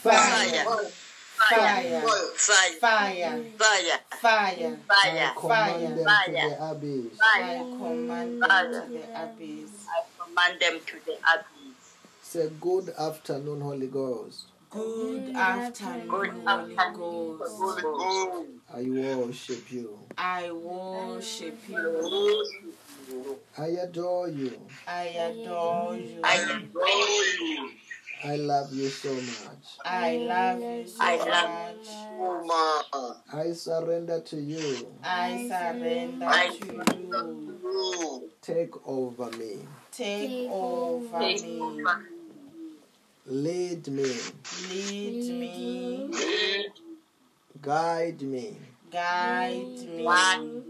Fire. Fire. Fire. Fire. Fire. Fire. Fire. Fire, fire. I command them to the abyss. I command them to the abyss. I command them to the abyss. Say good afternoon, Holy Ghost. Good afternoon, Holy Ghost. I worship you. I worship you. I adore you. I adore you. I adore you. I love you so much. I love you so I love much. I surrender to you. I surrender I- to you. Take over me. Take over me. Lead me. Lead me. Guide me. Guide me.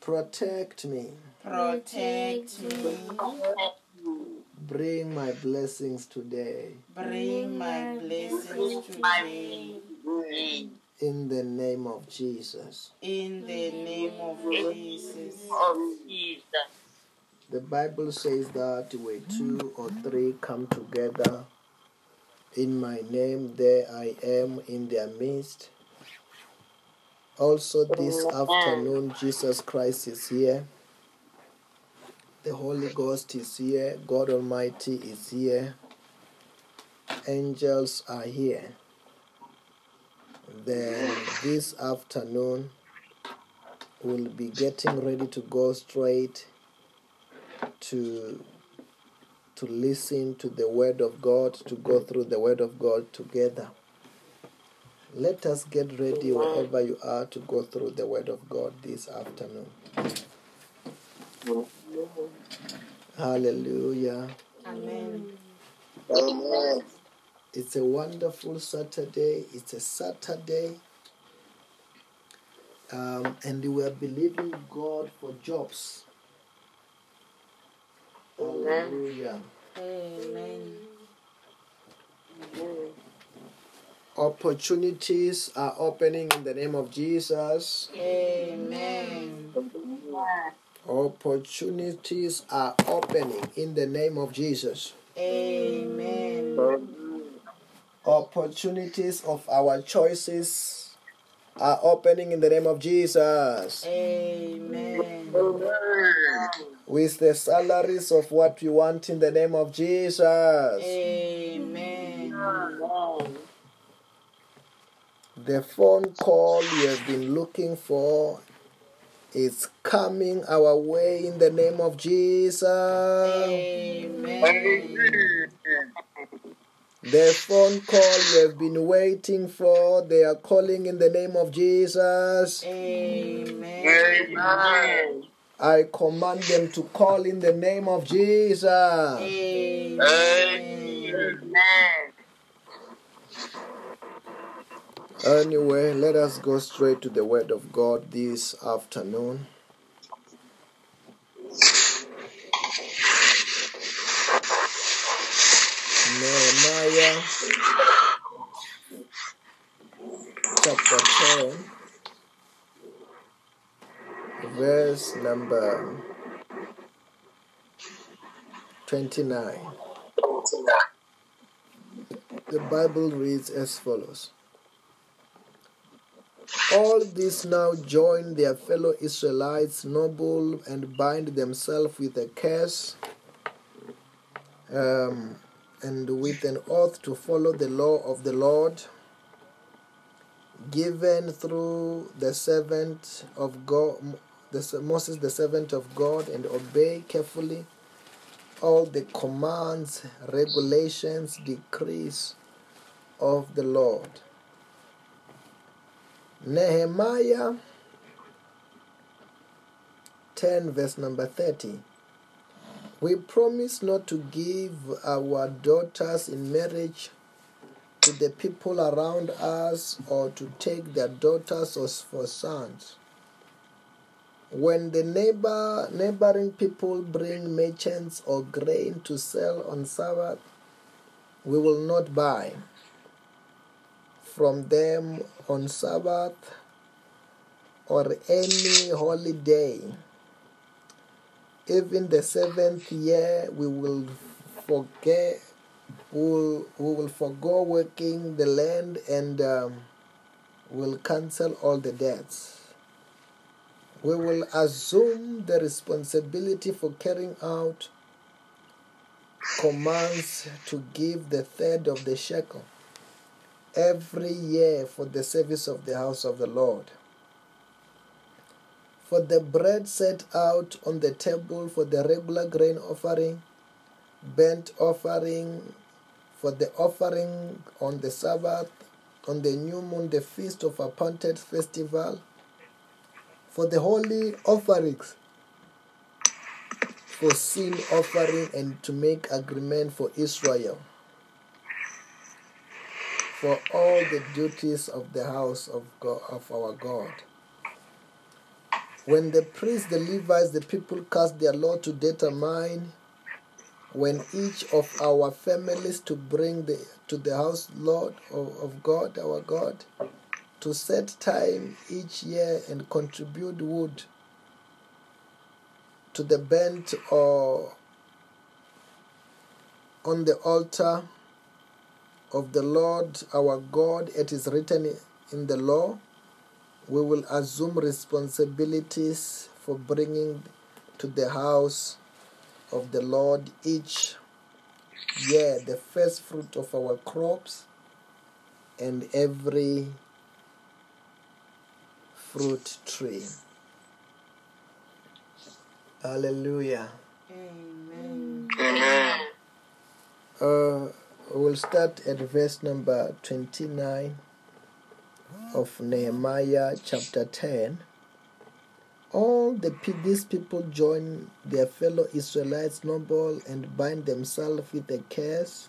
Protect me. Protect me. Bring my blessings today. Bring my blessings today. In the name of Jesus. In the name of Jesus. The Bible says that where two or three come together in my name, there I am in their midst. Also, this afternoon, Jesus Christ is here. The Holy Ghost is here. God Almighty is here. Angels are here. Then, this afternoon, we'll be getting ready to go straight to to listen to the word of God, to go through the word of God together. Let us get ready wherever you are to go through the word of God this afternoon. Hallelujah. Amen. It's a wonderful Saturday. It's a Saturday. Um, and we are believing God for jobs. Hallelujah. Amen. Opportunities are opening in the name of Jesus. Amen. Opportunities are opening in the name of Jesus. Amen. Opportunities of our choices are opening in the name of Jesus. Amen. With the salaries of what we want in the name of Jesus. Amen. The phone call you have been looking for is coming our way in the name of Jesus. Amen. The phone call you have been waiting for, they are calling in the name of Jesus. Amen. I command them to call in the name of Jesus. Amen. Anyway, let us go straight to the Word of God this afternoon. Nehemiah chapter 10, verse number 29. The Bible reads as follows All these now join their fellow Israelites, noble, and bind themselves with a curse um, and with an oath to follow the law of the Lord given through the servant of God, the, Moses, the servant of God, and obey carefully all the commands, regulations, decrees of the Lord. Nehemiah 10, verse number 30. We promise not to give our daughters in marriage to the people around us or to take their daughters for sons. When the neighbor neighboring people bring merchants or grain to sell on Sabbath, we will not buy from them on Sabbath or any holy day. Even the seventh year, we will forget we will, we will forego working the land and um, will cancel all the debts. We will assume the responsibility for carrying out commands to give the third of the shekel every year for the service of the house of the Lord. For the bread set out on the table for the regular grain offering, burnt offering, for the offering on the Sabbath, on the new moon, the feast of appointed festival, for the holy offerings, for sin offering, and to make agreement for Israel, for all the duties of the house of God, of our God. When the priests, the Levites, the people cast their lot to determine when each of our families to bring the to the house Lord of, of God, our God, to set time each year and contribute wood to the bent or on the altar of the Lord our God, it is written in the law, we will assume responsibilities for bringing to the house of the Lord each year the first fruit of our crops and every fruit tree. Hallelujah. Amen. Amen. Uh, we'll start at verse number 29 of Nehemiah chapter 10. All the these people join their fellow Israelites noble and bind themselves with a curse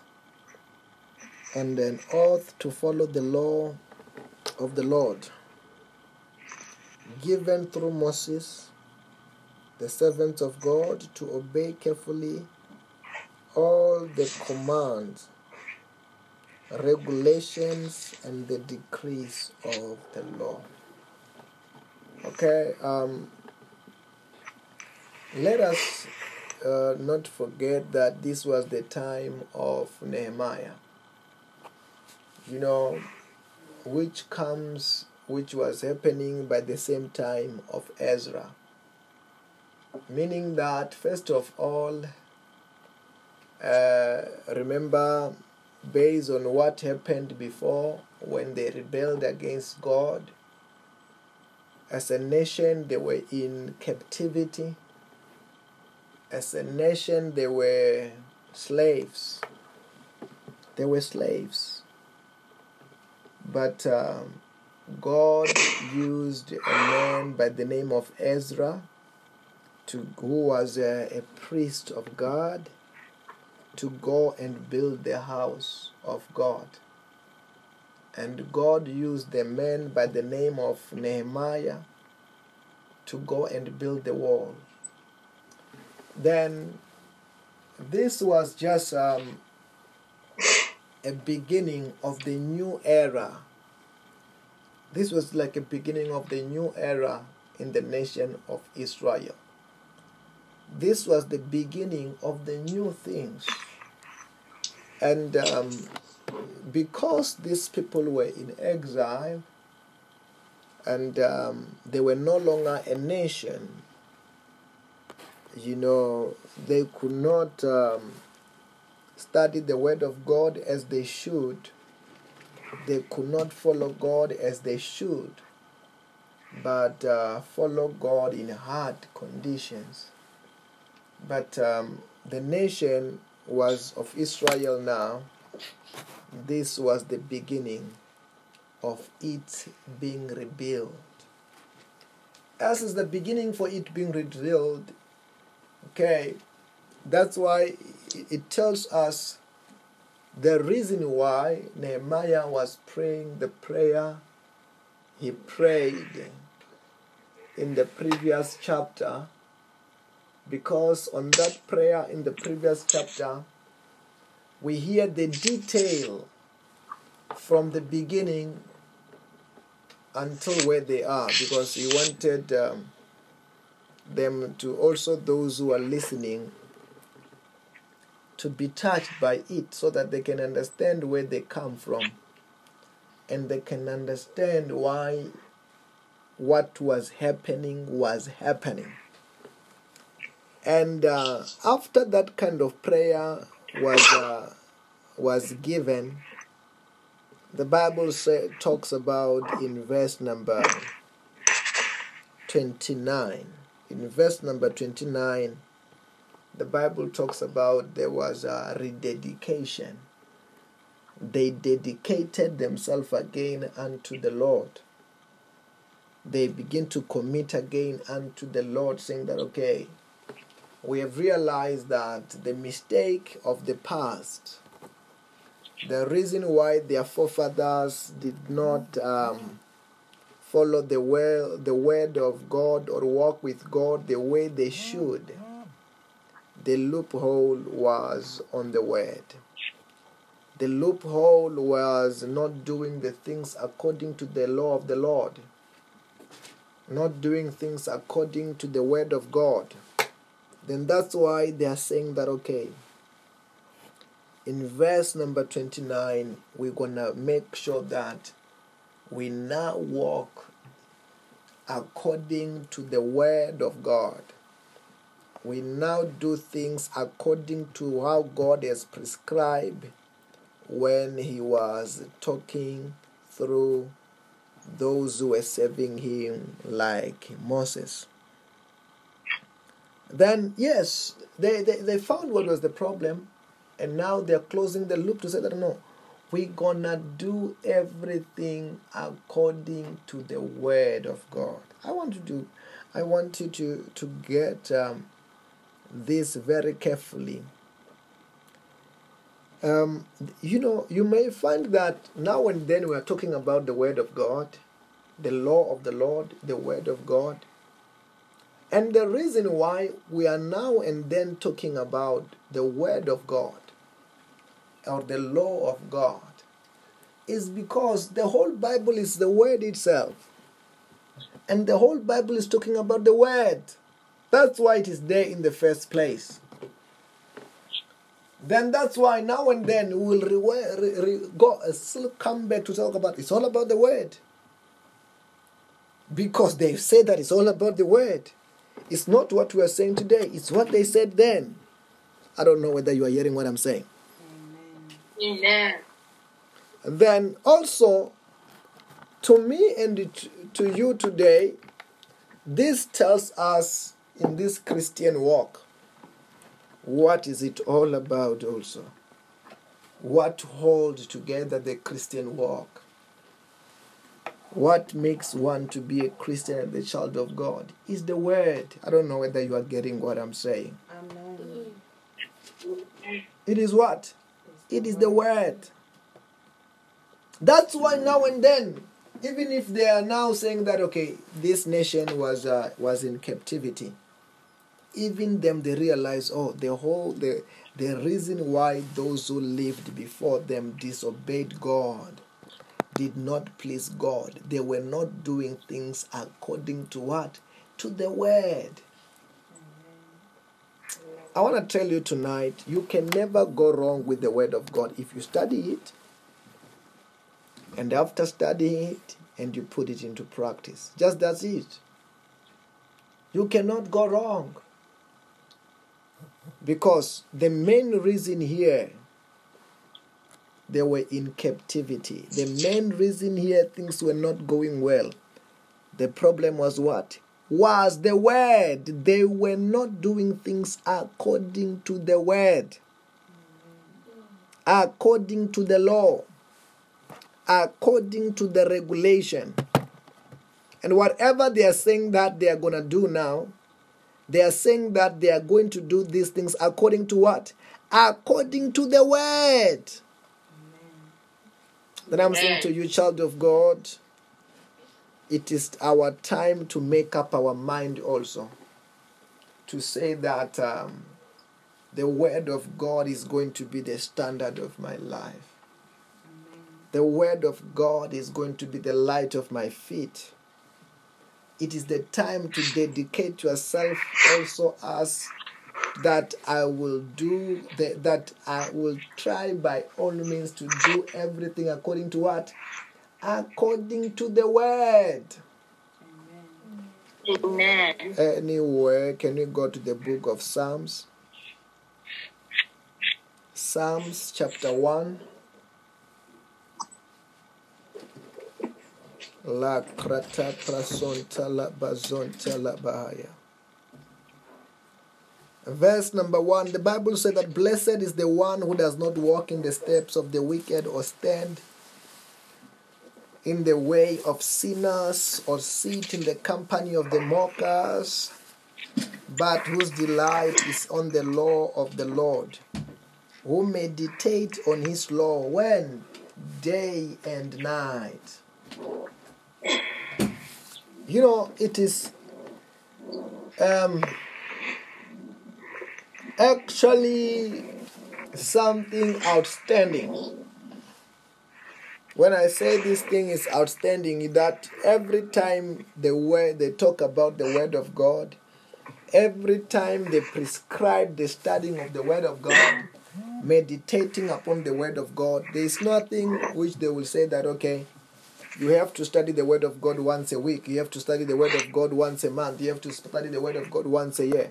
and an oath to follow the law of the Lord given through Moses, the servant of God, to obey carefully all the commands, regulations, and the decrees of the law. Okay, um, let us uh, not forget that this was the time of Nehemiah, you know, which comes, which was happening by the same time of Ezra. Meaning that, first of all, uh, remember, based on what happened before when they rebelled against God, as a nation, they were in captivity. As a nation, they were slaves. They were slaves. But um, God used a man by the name of Ezra, to, who was a, a priest of God, to go and build the house of God. And God used the man by the name of Nehemiah to go and build the wall. Then, this was just um, a beginning of the new era. This was like a beginning of the new era in the nation of Israel. This was the beginning of the new things. And um, because these people were in exile and um, they were no longer a nation, you know, they could not um, study the Word of God as they should. They could not follow God as they should, but uh, follow God in hard conditions. But um, the nation was of Israel now. This was the beginning of it being rebuilt. As is the beginning for it being rebuilt, okay, that's why it tells us the reason why Nehemiah was praying the prayer he prayed in the previous chapter because on that prayer in the previous chapter, we hear the detail from the beginning until where they are because he wanted um, them to also, those who are listening, to be touched by it so that they can understand where they come from and they can understand why what was happening was happening. And uh, after that kind of prayer was uh, was given, the Bible say, talks about in verse number 29. In verse number 29, the Bible talks about there was a rededication. They dedicated themselves again unto the Lord. They begin to commit again unto the Lord, saying that, okay, we have realized that the mistake of the past, the reason why their forefathers did not um, follow the well, the word of God or walk with God the way they should, the loophole was on the word. The loophole was not doing the things according to the law of the Lord, not doing things according to the word of God. Then that's why they are saying that, okay, in verse number 29, we're to make sure that we now walk according to the word of God. We now do things according to how God has prescribed when He was talking through those who were serving Him, like Moses. Then, yes, they, they, they found what was the problem, and now they're closing the loop to say that no, we're gonna do everything according to the word of God. I want to do, I want you to to get um, this very carefully. Um, you know, you may find that now and then we are talking about the word of God, the law of the Lord, the word of God. And the reason why we are now and then talking about the word of God or the law of God is because the whole Bible is the word itself. And the whole Bible is talking about the word. That's why it is there in the first place. Then that's why now and then we will re- re- re- go uh, still come back to talk about it's all about the word. Because they say that it's all about the word. It's not what we are saying today, it's what they said then. I don't know whether you are hearing what I'm saying. Amen. Then also, to me and to you today, this tells us in this Christian walk what is it all about also. What holds together the Christian walk? What makes one to be a Christian and the child of God is the word. I don't know whether you are getting what I'm saying. Amen. It is what? It is the word. That's why now and then, even if they are now saying that okay, this nation was uh, was in captivity, even them they realize oh the whole the the reason why those who lived before them disobeyed God did not please God. They were not doing things according to what? To the word. I want to tell you tonight, you can never go wrong with the Word of God if you study it, and after studying it, and you put it into practice. Just that's it. You cannot go wrong. Because the main reason here, they were in captivity. The main reason here, things were not going well. The problem was what? was the word. They were not doing things according to the word, according to the law, according to the regulation. And whatever they are saying that they are going to do now, they are saying that they are going to do these things according to what? According to the word. Then I'm saying to you, child of God, it is our time to make up our mind also to say that um, the word of God is going to be the standard of my life. The word of God is going to be the light of my feet. It is the time to dedicate yourself also as that I will do the, that I will try by all means to do everything according to what? According to the word. Amen. Anywhere, can we go to the book of Psalms? Psalms chapter 1. La krata prasonta la bazonta la bahaya. Verse number one, the Bible said that blessed is the one who does not walk in the steps of the wicked or stand in the way of sinners or sit in the company of the mockers, but whose delight is on the law of the Lord, who meditate on his law when? Day and night. You know, it is um, actually something outstanding. When I say this thing is outstanding, that every time the they talk about the word of God, every time they prescribe the studying of the word of God, meditating upon the word of God, there is nothing which they will say that okay, you have to study the word of God once a week, you have to study the word of God once a month, you have to study the word of God once a year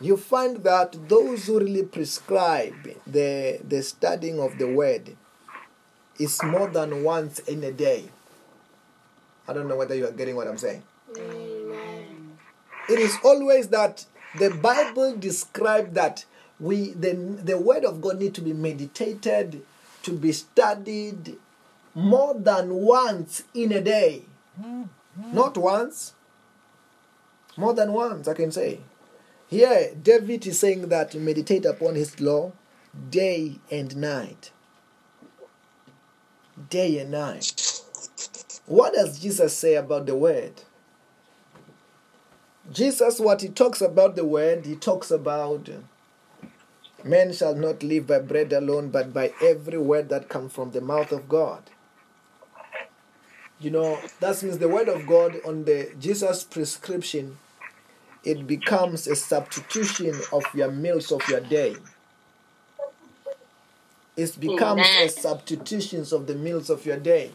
you find that those who really prescribe the, the studying of the word is more than once in a day. I don't know whether you are getting what I'm saying. Amen. It is always that the Bible describes that we the, the word of God need to be meditated, to be studied more than once in a day. Mm-hmm. Not once, more than once, I can say. Here, David is saying that meditate upon his law day and night. Day and night. What does Jesus say about the word? Jesus, what he talks about the word, he talks about men shall not live by bread alone, but by every word that comes from the mouth of God. You know, that means the word of God on the Jesus prescription it becomes a substitution of your meals of your day. It becomes Amen. a substitutions of the meals of your day.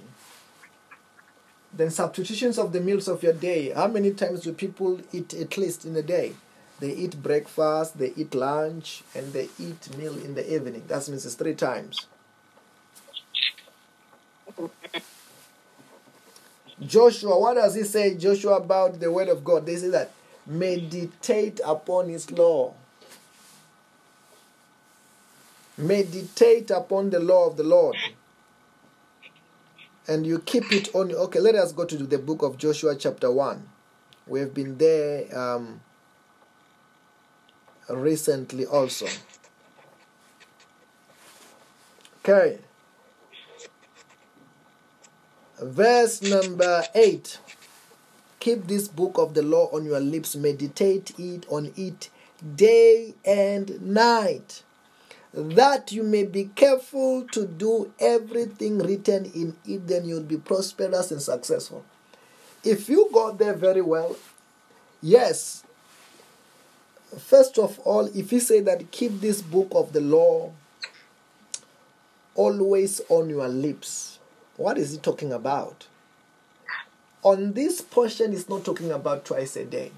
Then substitutions of the meals of your day. How many times do people eat at least in a day? They eat breakfast, they eat lunch, and they eat meal in the evening. That means it's three times. Joshua, what does he say, Joshua, about the word of God? They say that meditate upon his law. Meditate upon the law of the Lord. And you keep it on. Okay, let us go to the book of Joshua, chapter 1. We have been there um, recently also. Okay. Verse number 8 keep this book of the law on your lips. Meditate it on it day and night that you may be careful to do everything written in it then you'll be prosperous and successful. If you got there very well yes. First of all if you say that keep this book of the law always on your lips what is he talking about on this portion is not talking about twice a day.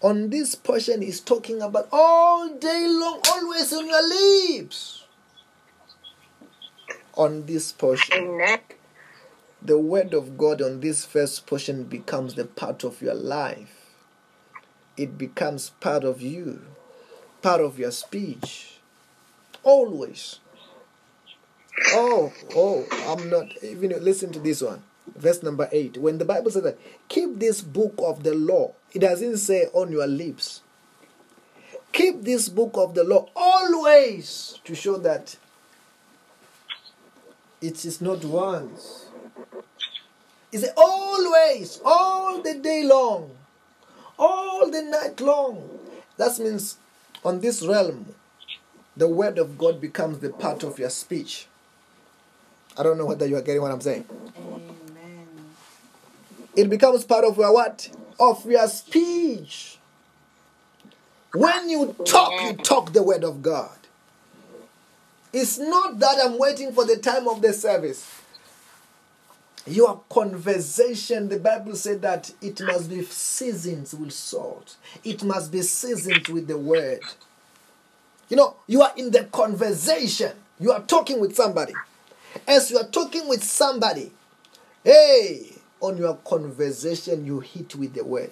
On this portion is talking about all day long, always on your lips. On this portion, the word of God on this first portion becomes the part of your life. It becomes part of you, part of your speech. Always. Oh, oh, I'm not even listen to this one verse number 8 when the bible says that keep this book of the law. It doesn't say on your lips. Keep this book of the law always to show that it is not once. It's always all the day long all the night long. That means on this realm the word of god becomes the part of your speech. I don't know whether you are getting what i'm saying. It becomes part of your what? Of your speech. When you talk, you talk the word of God. It's not that I'm waiting for the time of the service. Your conversation, the Bible said that it must be seasoned with salt, it must be seasoned with the word. You know, you are in the conversation, you are talking with somebody. As you are talking with somebody, hey, on your conversation, you hit with the word.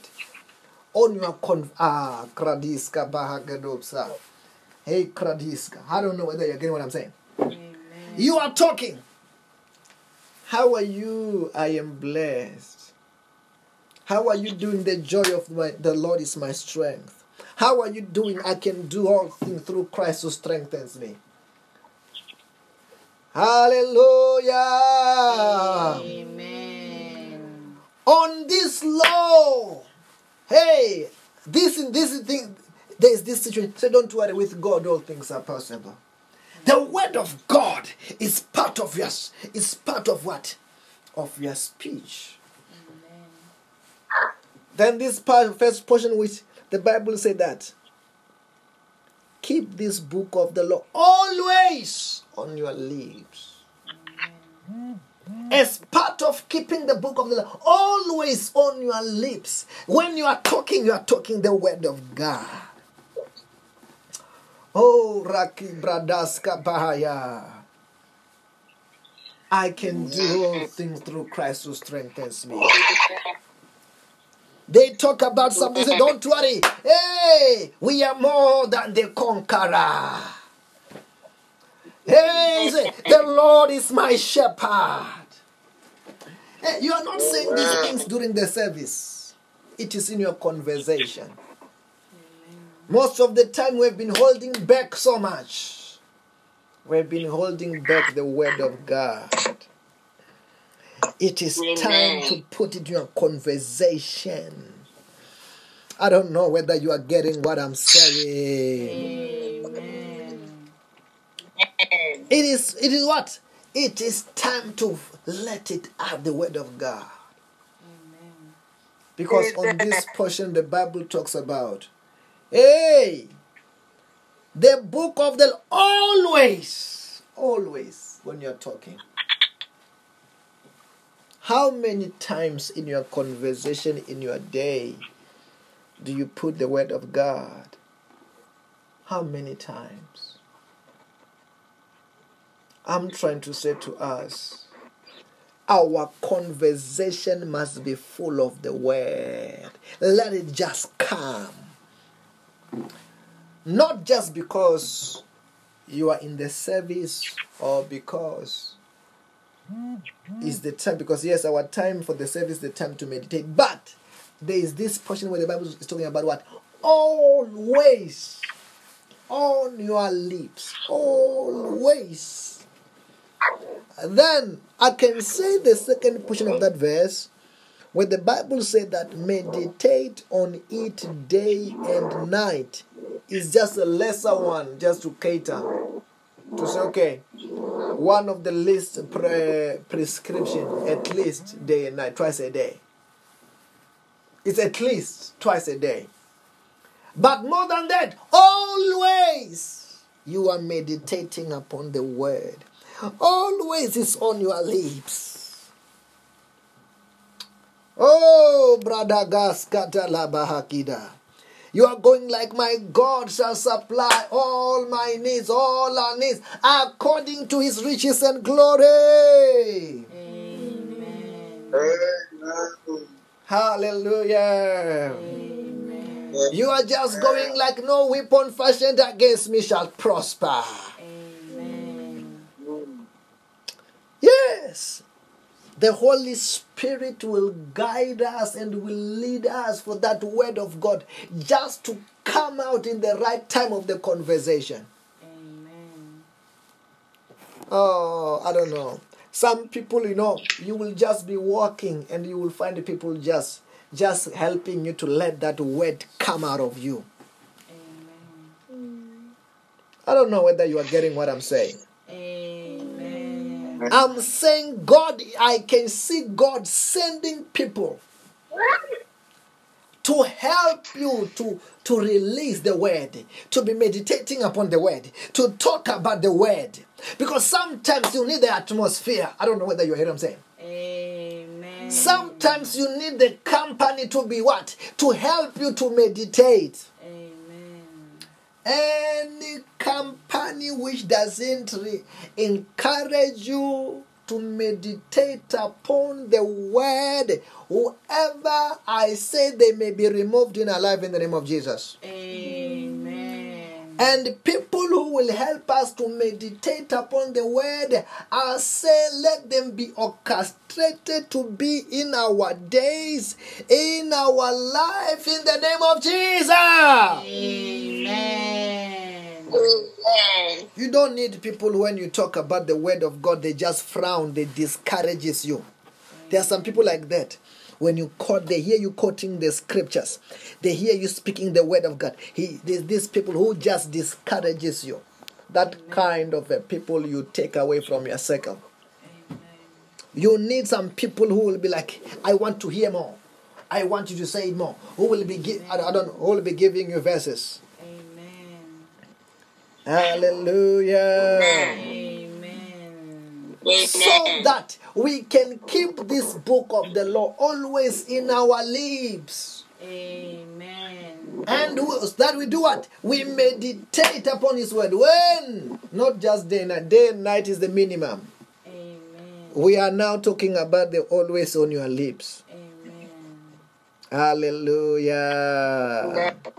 On your con ah, kradiska bahagadopsa. Hey, kradiska. I don't know whether you're getting what I'm saying. Amen. You are talking. How are you? I am blessed. How are you doing? The joy of my, the Lord is my strength. How are you doing? I can do all things through Christ who strengthens me. Hallelujah. Amen. On this law, hey, this in this thing, there is this situation. So don't worry. With God, all things are possible. The word of God is part of your is part of what? Of your speech. Then this part, first portion which the Bible said that keep this book of the law always on your lips. As part of keeping the book of the law always on your lips. When you are talking, you are talking the word of God. Oh, Raki Bradaska Bahaya. I can do all things through Christ who strengthens me. They talk about something, say, Don't worry. Hey, we are more than the conqueror. Hey, say, the Lord is my shepherd. Hey, you are not saying these things during the service, it is in your conversation. Most of the time, we've been holding back so much. We've been holding back the word of God. It is time to put it in your conversation. I don't know whether you are getting what I'm saying. Amen. It is it is what? It is time to let it out the word of God. Amen. Because on this portion the Bible talks about hey the book of the always always when you're talking how many times in your conversation in your day do you put the word of God how many times I'm trying to say to us our conversation must be full of the word. Let it just come. Not just because you are in the service or because it's the time, because yes, our time for the service the time to meditate. But there is this portion where the Bible is talking about what? Always on your lips. Always. Then I can say the second portion of that verse where the Bible said that meditate on it day and night is just a lesser one, just to cater. To say, okay, one of the least pre- prescription, at least day and night, twice a day. It's at least twice a day. But more than that, always you are meditating upon the word. Always is on your lips. Oh, brother Gaskatalabahakida. You are going like my God shall supply all my needs, all our needs, according to his riches and glory. Amen. Hallelujah. Amen. You are just going like no weapon fashioned against me shall prosper. Amen. Yes. The Holy Spirit will guide us and will lead us for that word of God just to come out in the right time of the conversation. Amen. Oh, I don't know. Some people, you know, you will just be walking and you will find people just just helping you to let that word come out of you. Amen. I don't know whether you are getting what I'm saying. Amen. I'm saying God, I can see God sending people to help you to, to release the word, to be meditating upon the word, to talk about the word. Because sometimes you need the atmosphere. I don't know whether you hear what I'm saying. Amen. Sometimes you need the company to be what? To help you to meditate. Any company which doesn't re- encourage you to meditate upon the word, whoever I say they may be removed in alive in the name of Jesus. Amen. And people who will help us to meditate upon the word, I say, let them be orchestrated to be in our days, in our life, in the name of Jesus. Amen. Amen. You don't need people when you talk about the word of God, they just frown, they discourages you. There are some people like that. When you quote, they hear you quoting the scriptures, they hear you speaking the word of God. He, there's these people who just discourages you. That kind of a people you take away from your circle. Amen. You need some people who will be like, I want to hear more. I want you to say more. Who will be gi- I don't I know, who will be giving you verses. Amen. Hallelujah. Amen. so Amen. that we can keep this book of the law always in our lips. Amen. And we- that we do what? We meditate upon His word. When? Not just day and night. Day and night is the minimum. Amen. We are now talking about the always on your lips. Amen. Hallelujah.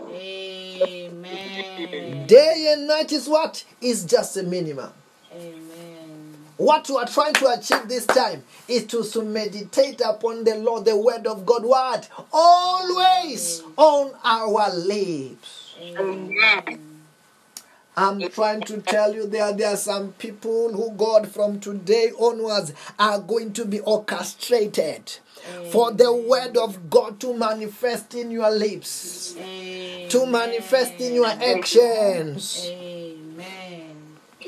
Amen. Day and night is what? Is just a minimum. What you are trying to achieve this time is to, to meditate upon the Lord, the word of God. What? Always on our lips. Amen. I'm trying to tell you there, there are some people who God from today onwards are going to be orchestrated for the word of God to manifest in your lips, to manifest in your actions.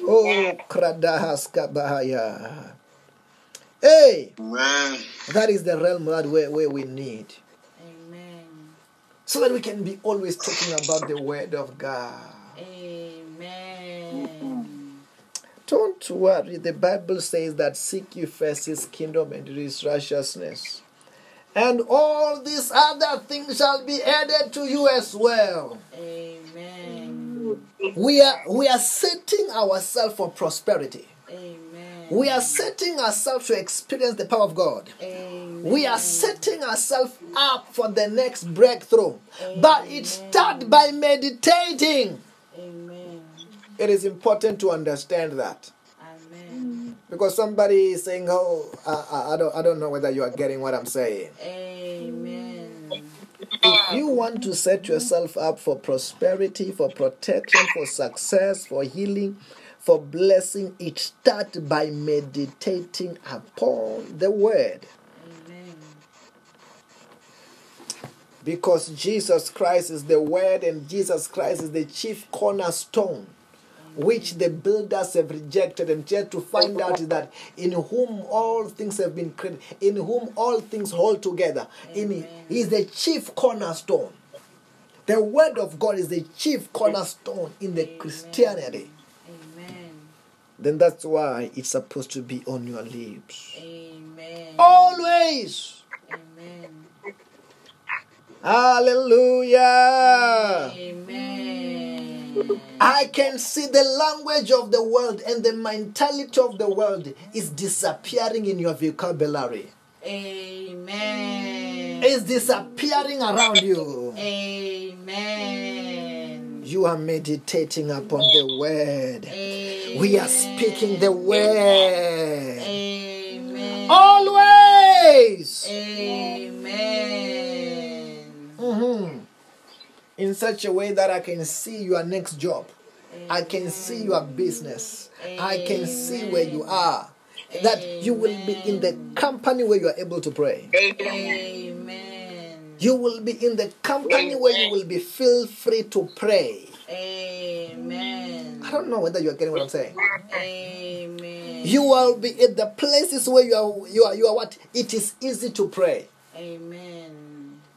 Amen. Oh, Kradahaska Bahaya. Hey, Amen. that is the realm that where, where we need. Amen. So that we can be always talking about the word of God. Amen. Don't worry, the Bible says that seek you first his kingdom and his righteousness. And all these other things shall be added to you as well. Amen. We are we are setting ourselves for prosperity. Amen. We are setting ourselves to experience the power of God. Amen. We are setting ourselves up for the next breakthrough. Amen. But it starts by meditating. Amen. It is important to understand that. Amen. Because somebody is saying, "Oh, I, I, I don't, I don't know whether you are getting what I'm saying." Amen. If you want to set yourself up for prosperity, for protection, for success, for healing, for blessing, it starts by meditating upon the word. Amen. Because Jesus Christ is the word, and Jesus Christ is the chief cornerstone, which the builders have rejected. And yet to find out is that in whom all things have been created, in whom all things hold together. In He is the chief cornerstone. The word of God is the chief cornerstone in the Christianity. Amen. Then that's why it's supposed to be on your lips. Amen. Always. Amen. Hallelujah. Amen. I can see the language of the world and the mentality of the world is disappearing in your vocabulary. Amen. It's disappearing around you. Amen. You are meditating upon the word. Amen. We are speaking the word. Amen. Always. Amen. Mhm. In such a way that I can see your next job. I can see your business. I can see where you are. That you will be in the company where you are able to pray. Amen. You will be in the company where you will be feel free to pray. Amen. I don't know whether you are getting what I'm saying. Amen. You will be at the places where you are you are you are what? It is easy to pray. Amen.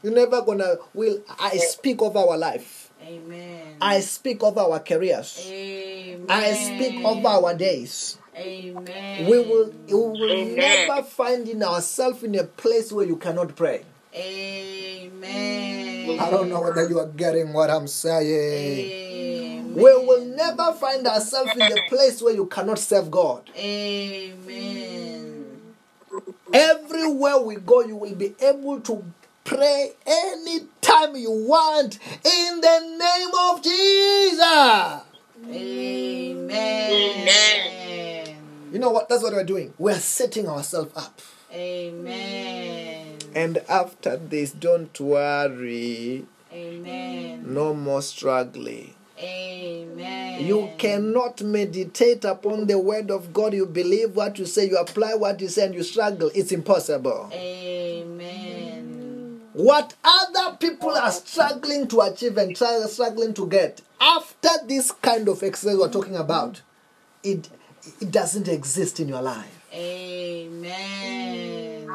You're never gonna will I speak of our life. Amen. I speak of our careers. Amen. I speak of our days. Amen. We will we will Amen. never find in ourselves in a place where you cannot pray. Amen. I don't know whether you are getting what I'm saying. Amen. We will never find ourselves in a place where you cannot serve God. Amen. Everywhere we go, you will be able to pray anytime you want in the name of Jesus. Amen. Amen. You know what? That's what we're doing. We're setting ourselves up. Amen. And after this, don't worry. Amen. No more struggling. Amen. You cannot meditate upon the word of God. You believe what you say, you apply what you say, and you struggle. It's impossible. Amen. What other people are struggling to achieve and try, struggling to get after this kind of exercise we're talking about, it it doesn't exist in your life. Amen.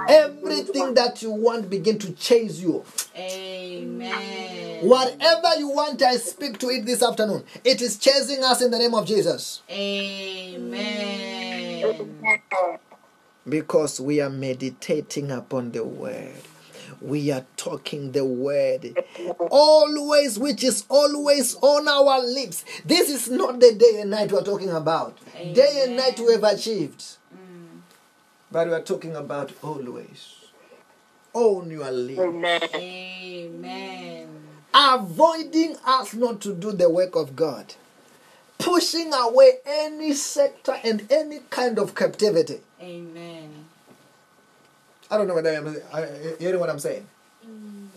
Everything that you want begin to chase you. Amen. Whatever you want, I speak to it this afternoon. It is chasing us in the name of Jesus Amen. because we are meditating upon the word. We are talking the word always, which is always on our lips. This is not the day and night we're talking about. Day and night we have achieved. But we're talking about always. On your lips. Amen. Amen. avoiding us not to do the work of God, pushing away any sector and any kind of captivity. Amen. I don't know what I'm I- know what I'm saying.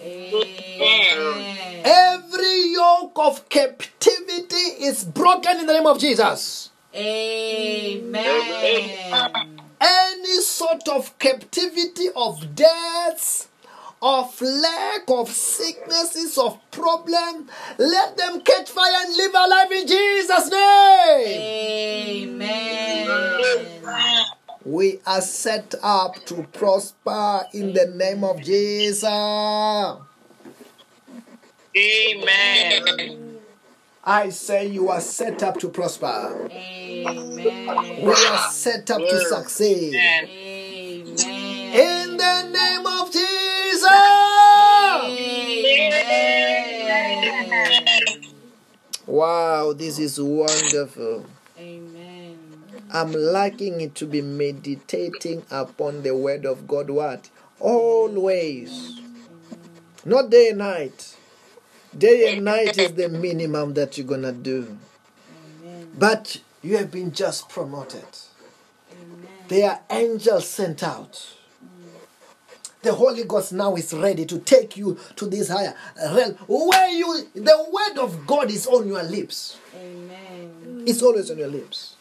Amen. Every yoke of captivity is broken in the name of Jesus. Amen. Any sort of captivity of deaths, of lack, of sicknesses, of problem, let them catch fire and live alive in Jesus' name. We are set up to prosper in the name of Jesus. Amen. I say you are set up to prosper. Amen. We are set up to succeed. Amen. In the name of Jesus. Amen. Wow, this is wonderful. Amen. I'm liking it to be meditating upon the word of God. What? Always. Not day and night. Day and night is the minimum that you're gonna do. Amen. But you have been just promoted. Amen. There are angels sent out. The Holy Ghost now is ready to take you to this higher realm where you the word of God is on your lips. Amen. It's always on your lips.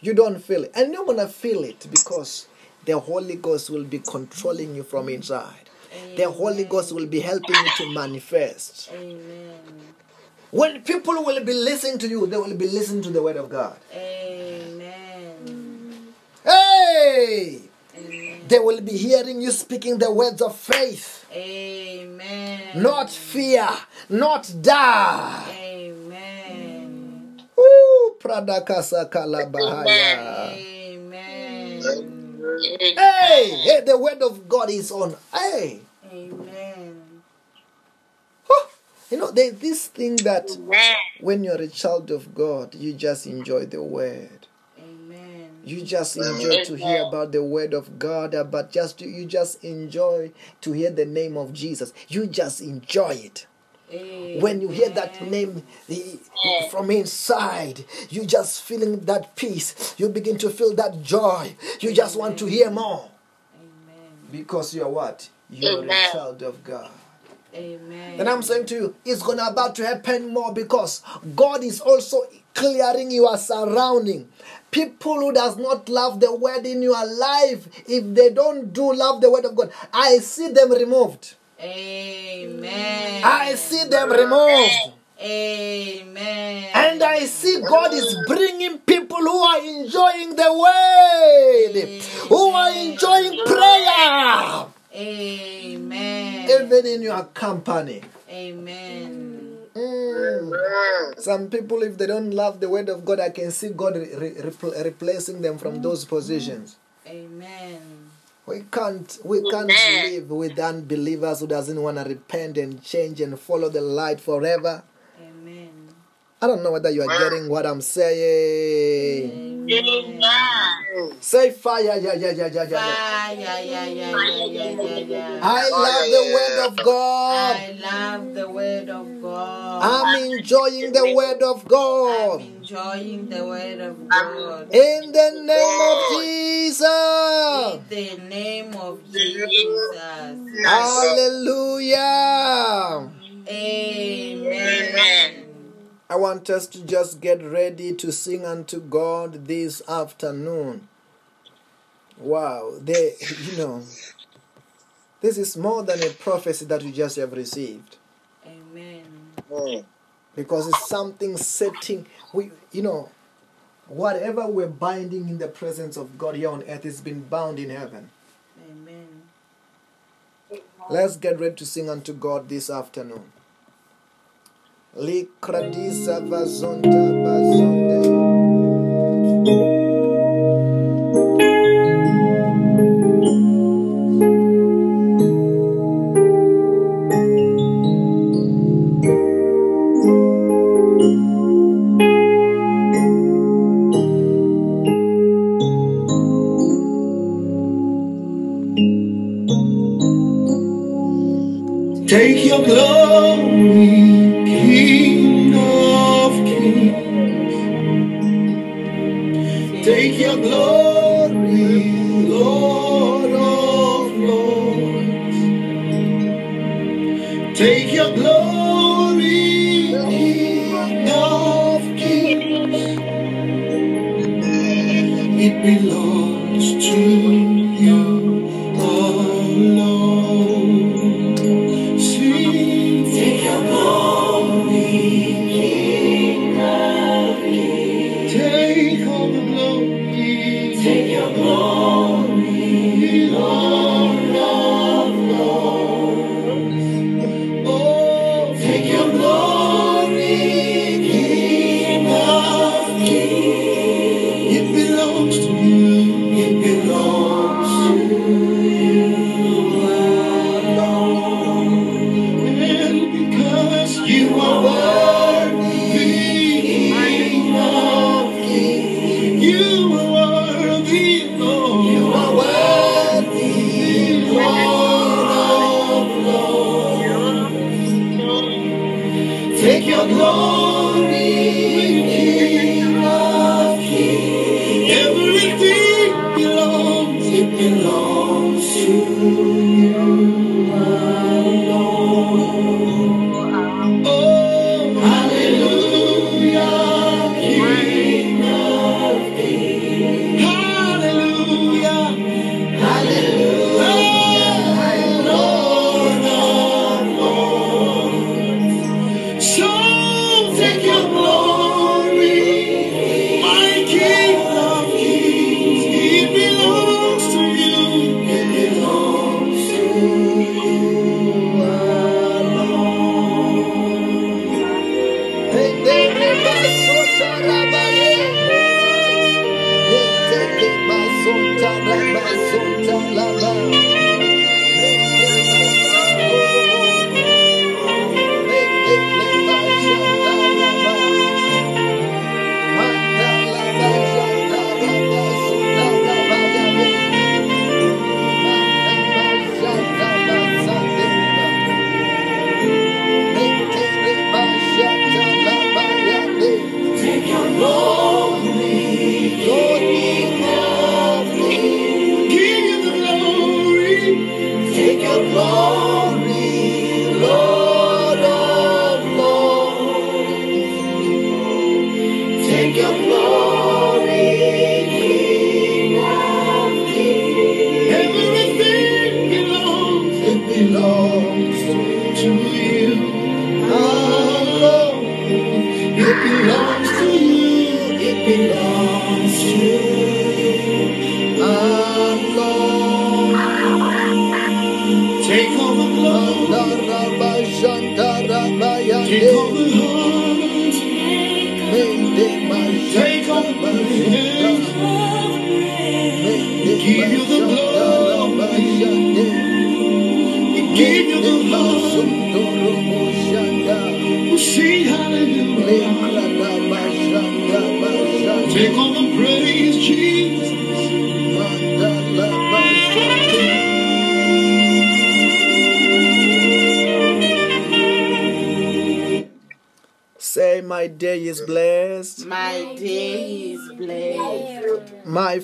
You don't feel it. And you're gonna feel it because the Holy Ghost will be controlling you from inside. The Holy Ghost will be helping you to manifest. Amen. When people will be listening to you, they will be listening to the word of God. Amen. Hey! Amen. They will be hearing you speaking the words of faith, Amen. not fear, not doubt. Ooh, Pradakasa Kalabahaya. Amen. Hey, hey, the word of God is on. Hey, Amen. Huh. you know, there's this thing that Amen. when you're a child of God, you just enjoy the word. Amen. You just enjoy to hear about the word of God, uh, but just you just enjoy to hear the name of Jesus. You just enjoy it. When you hear that name eh, from inside, you just feeling that peace. You begin to feel that joy. You just want to hear more because you're what? You're a child of God. Amen. And I'm saying to you, it's gonna about to happen more because God is also clearing your surrounding. People who does not love the word in your life, if they don't do love the word of God, I see them removed. Amen. I see them removed. Amen. And I see God is bringing people who are enjoying the word, who are enjoying prayer. Amen. Even in your company. Amen. Mm. Some people, if they don't love the word of God, I can see God re- re- replacing them from those positions. Amen. We can't we can't Amen. live with unbelievers who doesn't want to repent and change and follow the light forever. Amen. I don't know whether you are getting what I'm saying. Amen. Say fire, yeah, yeah, yeah, yeah, yeah. yeah. Fire, yeah, yeah, yeah, yeah, yeah, yeah. I love the word of God. I love the word of God. I'm enjoying the word of God. I'm enjoying the word of God. In the name of Jesus. In the name of Jesus. Hallelujah. Amen. I want us to just get ready to sing unto God this afternoon. Wow, they, you know, this is more than a prophecy that you just have received Amen. because it's something setting. We, you know, whatever we're binding in the presence of God here on earth is been bound in heaven. Amen. Let's get ready to sing unto God this afternoon. Likradisa vazonta bazonde. Take your glory, glory, Take your glory,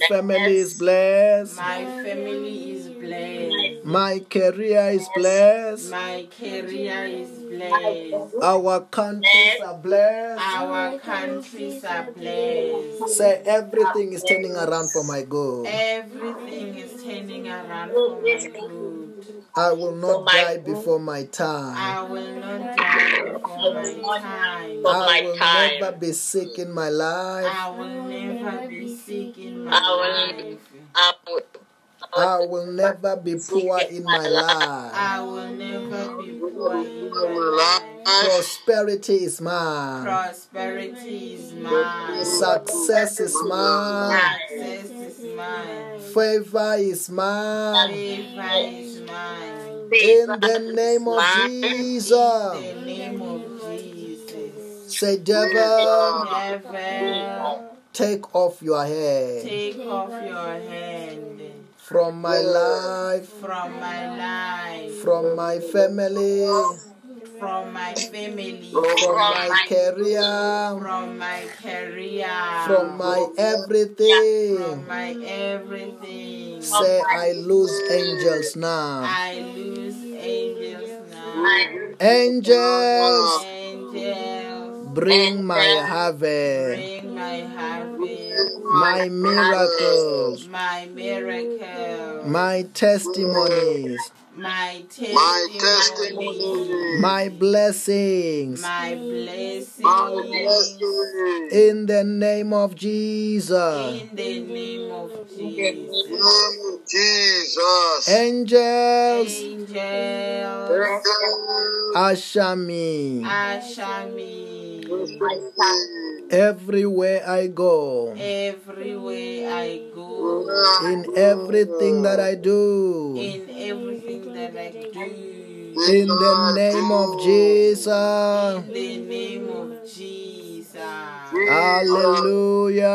family is blessed. My family is blessed. My career is blessed. My career is blessed. Our countries are blessed. Our countries are blessed. Say, everything is turning around for my good. Everything is turning around for my good. I will not die before my time. I will not die before my time. I will never be sick in my life. I will never be sick in my life. I will never be poor in my life. I will never be poor in my life. Prosperity is mine. Prosperity is mine. Success is mine. Success is mine. Favor is mine. Favor is mine. In the name of In Jesus. the name of Jesus. Say, devil, Never take off your head take off your hand from my life, from my life, from my family, from my family, from my career, from my career, from my everything. from my everything. Say, I lose angels now. I lose angels now. Angels, Angels, bring my harvest, bring my harvest, my miracles, my miracle, my testimonies, my My testimony, my blessings. my blessings. In the name of Jesus. In the name of Jesus. Jesus. Angels, Angels, usher me usher me everywhere I go, everywhere I go, in everything that I do. in everything that I do. In the name of Jesus. In the name of Jesus. Hallelujah.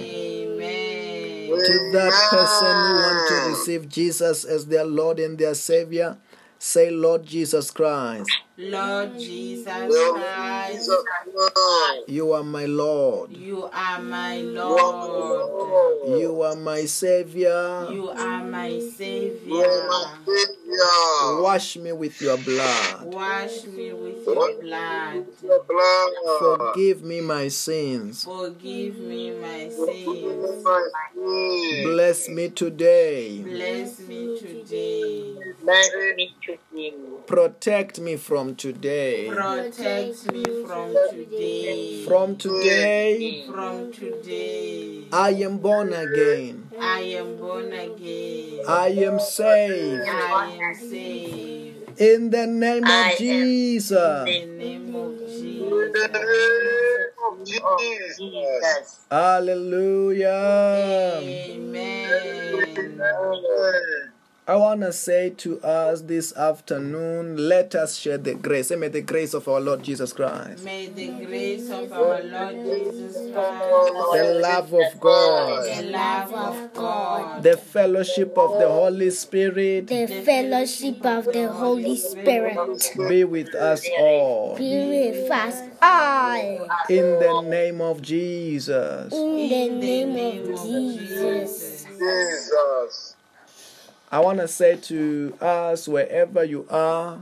Amen. To that person who wants to receive Jesus as their Lord and their Savior, say, Lord Jesus Christ, Lord Jesus Christ, you are my Lord. you are my Lord. You are my Savior. You are my Savior. Wash me with your blood. Wash me with your blood. Forgive me my sins. Forgive me my sins. Bless me today. Bless me today. Protect me from today. Protect me from today. From today, From today. I am born again. I am born again. I am saved. I am saved. In the name of Jesus. In the name of Jesus. Jesus. Hallelujah. Amen. I want to say to us this afternoon, let us share the grace. Say, may the grace of our Lord Jesus Christ, May the grace of our Lord Jesus Christ, the love of God, the love of God, the fellowship of the Holy Spirit The fellowship of the Holy Spirit be with us all. be with us all. In the name of Jesus. In the name of Jesus. Jesus. I want to say to us, wherever you are,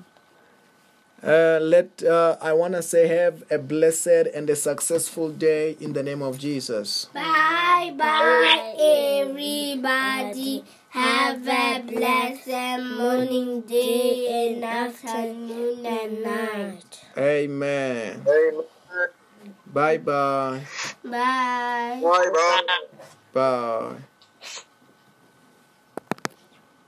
uh, let uh, I want to say have a blessed and a successful day in the name of Jesus. Bye bye, everybody. Have a blessed morning, day, and afternoon and night. Amen. Amen. Bye bye. Bye. Bye bye. Bye.